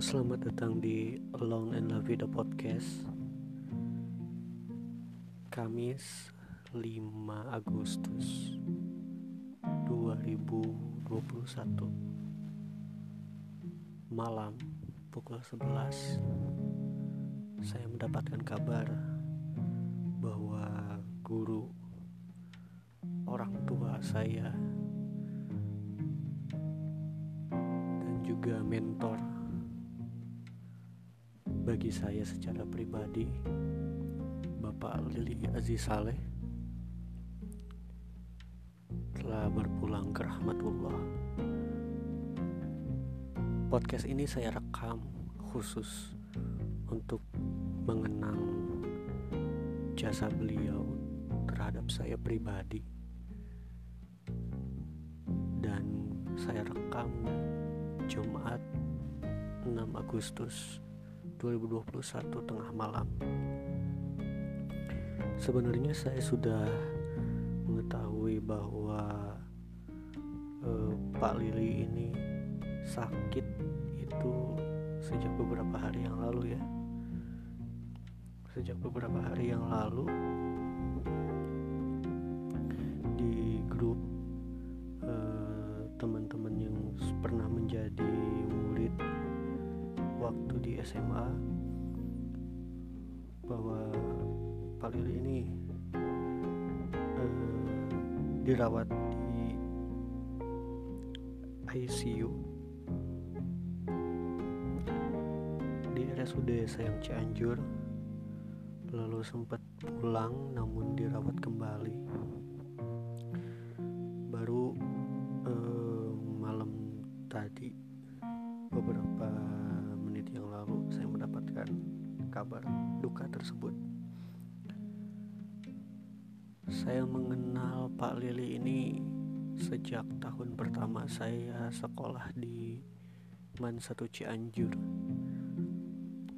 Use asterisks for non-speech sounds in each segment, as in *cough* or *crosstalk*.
selamat datang di Alone and La Vida Podcast. Kamis 5 Agustus 2021 Malam pukul 11 Saya mendapatkan kabar bahwa guru orang tua saya dan juga mentor bagi saya secara pribadi Bapak Lili Aziz Saleh telah berpulang ke rahmatullah. Podcast ini saya rekam khusus untuk mengenang jasa beliau terhadap saya pribadi. Dan saya rekam Jumat 6 Agustus 2021 tengah malam. Sebenarnya saya sudah mengetahui bahwa eh, Pak Lili ini sakit itu sejak beberapa hari yang lalu ya. Sejak beberapa hari yang lalu di grup eh, teman-teman yang pernah menjadi waktu di SMA bahwa Pak Lili ini uh, dirawat di ICU di RSUD Sayang Cianjur. Lalu sempat pulang namun dirawat kembali Lili ini sejak tahun pertama saya sekolah di Man 1 Cianjur.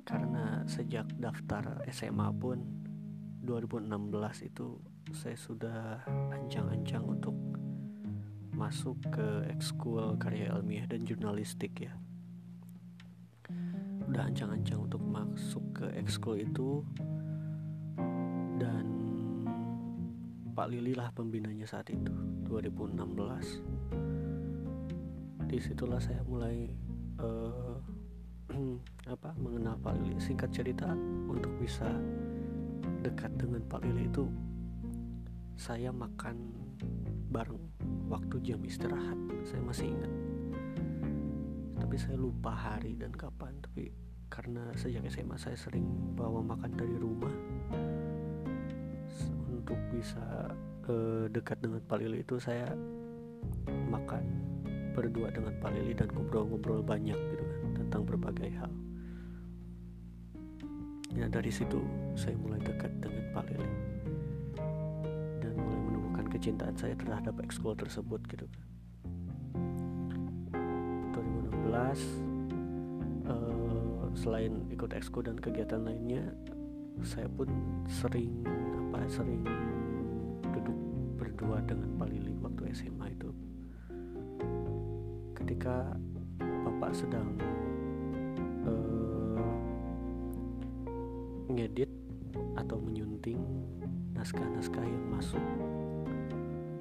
Karena sejak daftar SMA pun 2016 itu saya sudah ancang-ancang untuk masuk ke ekskul karya ilmiah dan jurnalistik ya udah ancang-ancang untuk masuk ke ekskul itu dan Pak Lili lah pembinanya saat itu 2016 di situlah saya mulai uh, *clears throat* apa mengenal Pak Lili. Singkat cerita untuk bisa dekat dengan Pak Lili itu saya makan bareng waktu jam istirahat. Saya masih ingat. Tapi saya lupa hari dan kapan. Tapi karena sejak SMA saya sering bawa makan dari rumah untuk bisa uh, dekat dengan Pak Lili itu saya makan berdua dengan Pak Lili dan ngobrol-ngobrol banyak gitu kan tentang berbagai hal. Ya dari situ saya mulai dekat dengan Pak Lili dan mulai menemukan kecintaan saya terhadap ekskul tersebut gitu kan. 2016 uh, selain ikut eksko dan kegiatan lainnya saya pun sering apa sering duduk berdua dengan Pak Lili waktu SMA itu. Ketika bapak sedang uh, ngedit atau menyunting naskah-naskah yang masuk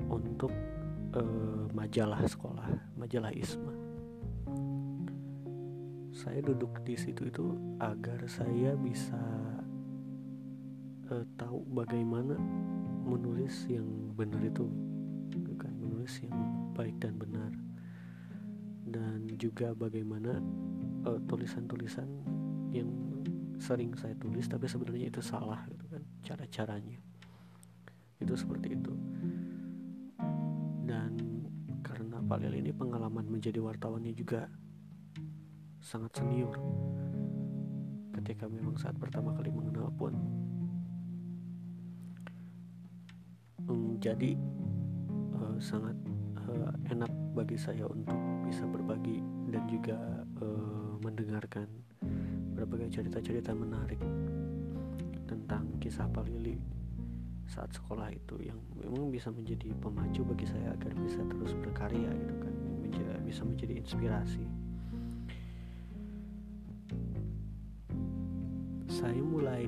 untuk uh, majalah sekolah majalah Isma. Saya duduk di situ itu agar saya bisa uh, tahu bagaimana menulis yang benar itu. Bukan menulis yang baik dan benar. Dan juga bagaimana uh, tulisan-tulisan yang sering saya tulis tapi sebenarnya itu salah gitu kan cara-caranya. Itu seperti itu. Dan karena Pak Lili ini pengalaman menjadi wartawannya juga sangat senior. Ketika memang saat pertama kali mengenal pun jadi uh, sangat uh, enak bagi saya untuk bisa berbagi dan juga uh, mendengarkan berbagai cerita-cerita menarik tentang kisah Pak Lili saat sekolah itu yang memang bisa menjadi pemacu bagi saya agar bisa terus berkarya gitu kan bisa menjadi inspirasi. Saya mulai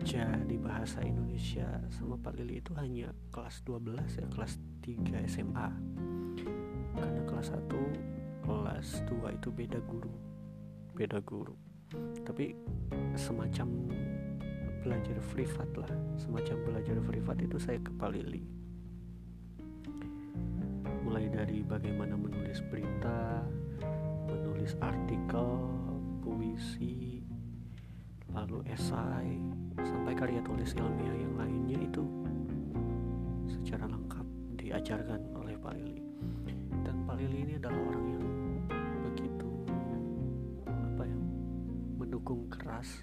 diajar di bahasa Indonesia sama Pak Lili itu hanya kelas 12 ya kelas 3 SMA karena kelas 1 kelas 2 itu beda guru beda guru. Tapi semacam belajar privat lah semacam belajar privat itu saya ke Pak Lili. Mulai dari bagaimana menulis berita menulis artikel puisi lalu esai sampai karya tulis ilmiah yang lainnya itu secara lengkap diajarkan oleh Pak Lili. Dan Pak Lili ini adalah orang yang begitu apa ya mendukung keras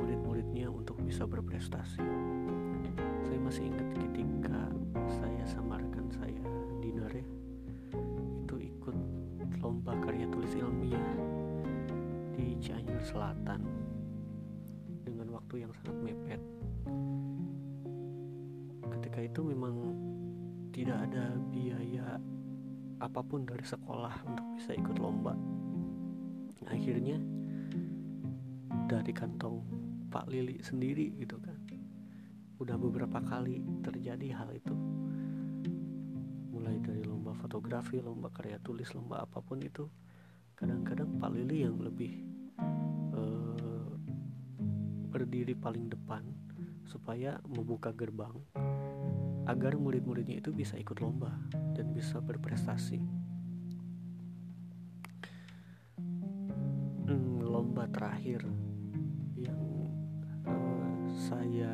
murid-muridnya untuk bisa berprestasi. Saya masih ingat ketika saya sama rekan saya Dinar ya itu ikut lomba karya tulis ilmiah di Cianjur Selatan waktu yang sangat mepet. Ketika itu memang tidak ada biaya apa pun dari sekolah untuk bisa ikut lomba. Akhirnya dari kantong Pak Lili sendiri gitu kan udah beberapa kali terjadi hal itu. Mulai dari lomba fotografi lomba karya tulis lomba apa pun itu kadang-kadang Pak Lili yang lebih berdiri paling depan supaya membuka gerbang agar murid-muridnya itu bisa ikut lomba dan bisa berprestasi. Hmm, lomba terakhir yang uh, saya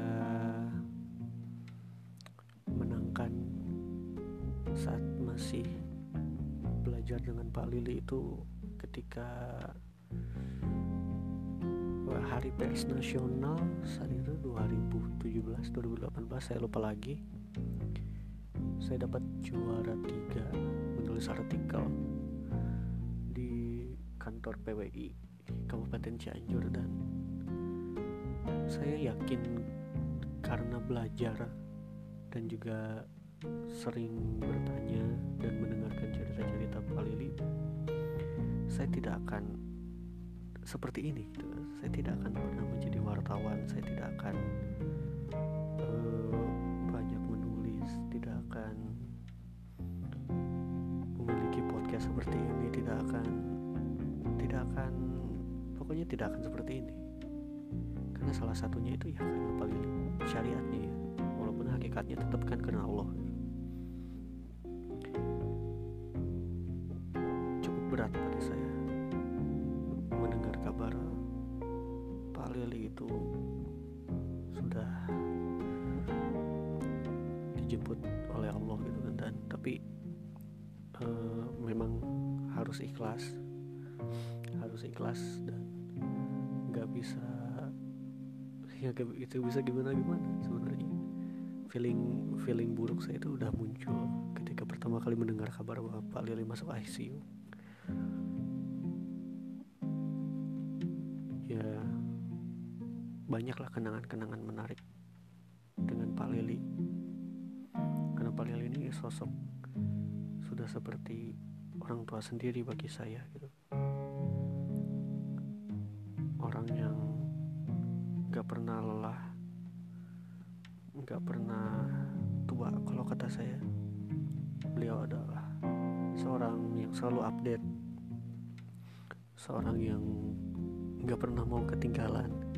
menangkan saat masih belajar dengan Pak Lili itu ketika hari pers nasional saat itu 2017 2018 saya lupa lagi. Saya dapat juara tiga menulis artikel di kantor PWI Kabupaten Cianjur dan saya yakin karena belajar dan juga sering bertanya dan mendengarkan cerita-cerita Pak Lili saya tidak akan seperti ini gitu. saya tidak akan pernah menjadi wartawan saya tidak akan uh, banyak menulis tidak akan memiliki podcast seperti ini tidak akan tidak akan pokoknya tidak akan seperti ini. Karena salah satunya itu ya karena paling syariatnya ya. Walaupun hakikatnya tetap kan karena Allah Lili itu sudah dijemput oleh Allah gitu kan. Dan tapi uh, memang harus ikhlas. Harus ikhlas dan nggak bisa ya itu bisa gimana gimana sebenarnya. Feeling feeling buruk saya itu udah muncul ketika pertama kali mendengar kabar bahwa Pak Lili masuk ICU banyaklah kenangan-kenangan menarik dengan Pak Lili karena Pak Lili ini sosok sudah seperti orang tua sendiri bagi saya gitu. Orang yang gak pernah lelah gak pernah tua kalau kata saya. Beliau adalah seorang yang selalu update seorang yang gak pernah mau ketinggalan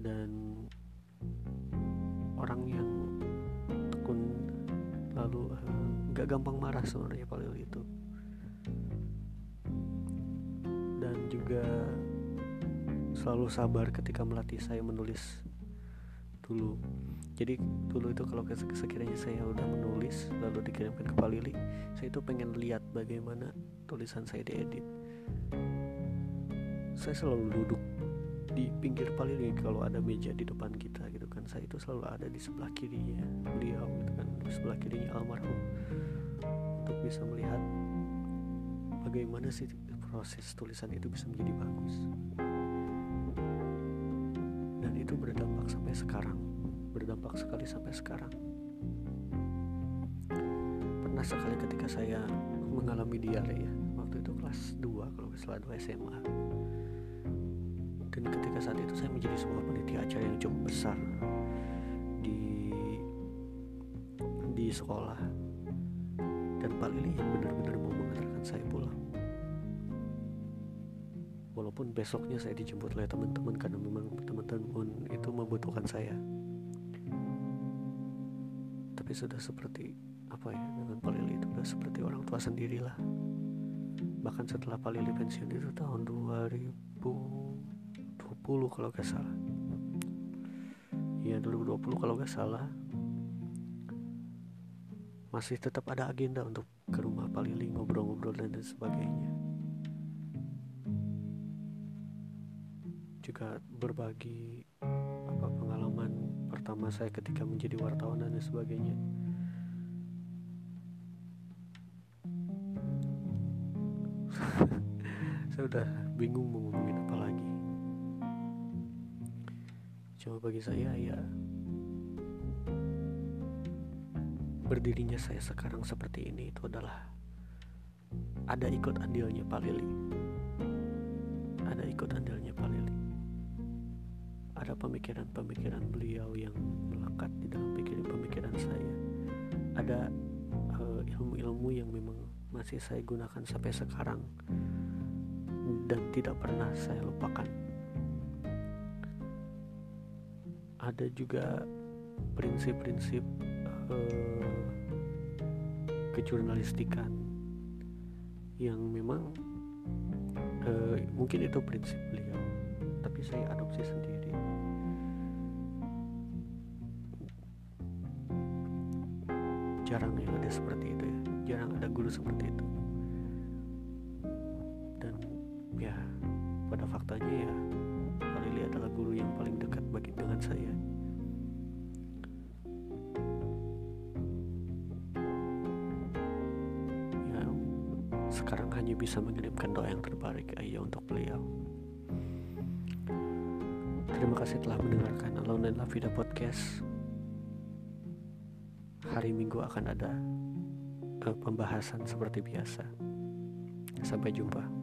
dan orang yang tekun lalu uh, gak gampang marah sebenarnya Pak itu. Dan juga selalu sabar ketika melatih saya menulis dulu. Jadi dulu itu kalau sekiranya saya udah menulis lalu dikirimkan ke Pak Lili saya itu pengen lihat bagaimana tulisan saya diedit. Saya selalu duduk di pinggir Pak Lili kalau ada meja di depan kita gitu kan. Saya itu selalu ada di sebelah kirinya beliau gitu kan di sebelah kirinya almarhum. Untuk bisa melihat bagaimana sih proses tulisan itu bisa menjadi bagus. Dan itu berdampak sampai sekarang berdampak sekali sampai sekarang. Pernah sekali ketika saya mengalami diare ya waktu itu kelas 2 kalau salah 2 SMA ketika saat itu saya menjadi sebuah panitia acara yang cukup besar di di sekolah. Dan Pak Lili yang benar-benar mau mengantarkan saya pulang. Walaupun besoknya saya dijemput oleh teman-teman karena memang teman-teman itu membutuhkan saya. Tapi sudah seperti apa ya dengan Pak Lili itu sudah seperti orang tua sendirilah. Bahkan setelah Pak Lili pensiun itu tahun 2020 kalau gak salah. Ya 2020 kalau gak salah. Masih tetap ada agenda untuk ke rumah Pak Lili ngobrol-ngobrol dan lain sebagainya. Juga berbagi apa pengalaman pertama saya ketika menjadi wartawan dan sebagainya. *laughs* Saya udah bingung mau ngomongin apa lagi cuma bagi saya ya berdirinya saya sekarang seperti ini itu adalah ada ikut andilnya Pak Lili. Ada ikut andilnya Pak Lili. Ada pemikiran-pemikiran beliau yang melekat di dalam pikiran-pemikiran saya. Ada uh, ilmu-ilmu yang memang masih saya gunakan sampai sekarang dan tidak pernah saya lupakan. Ada juga prinsip-prinsip uh, kejurnalistikan yang memang uh, mungkin itu prinsip beliau, tapi saya adopsi sendiri. Jarang yang ada seperti itu ya, jarang ada guru seperti itu. ya pada faktanya ya saya. Ya sekarang hanya bisa mengirimkan doa yang terbaik aja untuk beliau. Terima kasih telah mendengarkan Alone La Vida Podcast. Hari Minggu akan ada uh, pembahasan seperti biasa. Sampai jumpa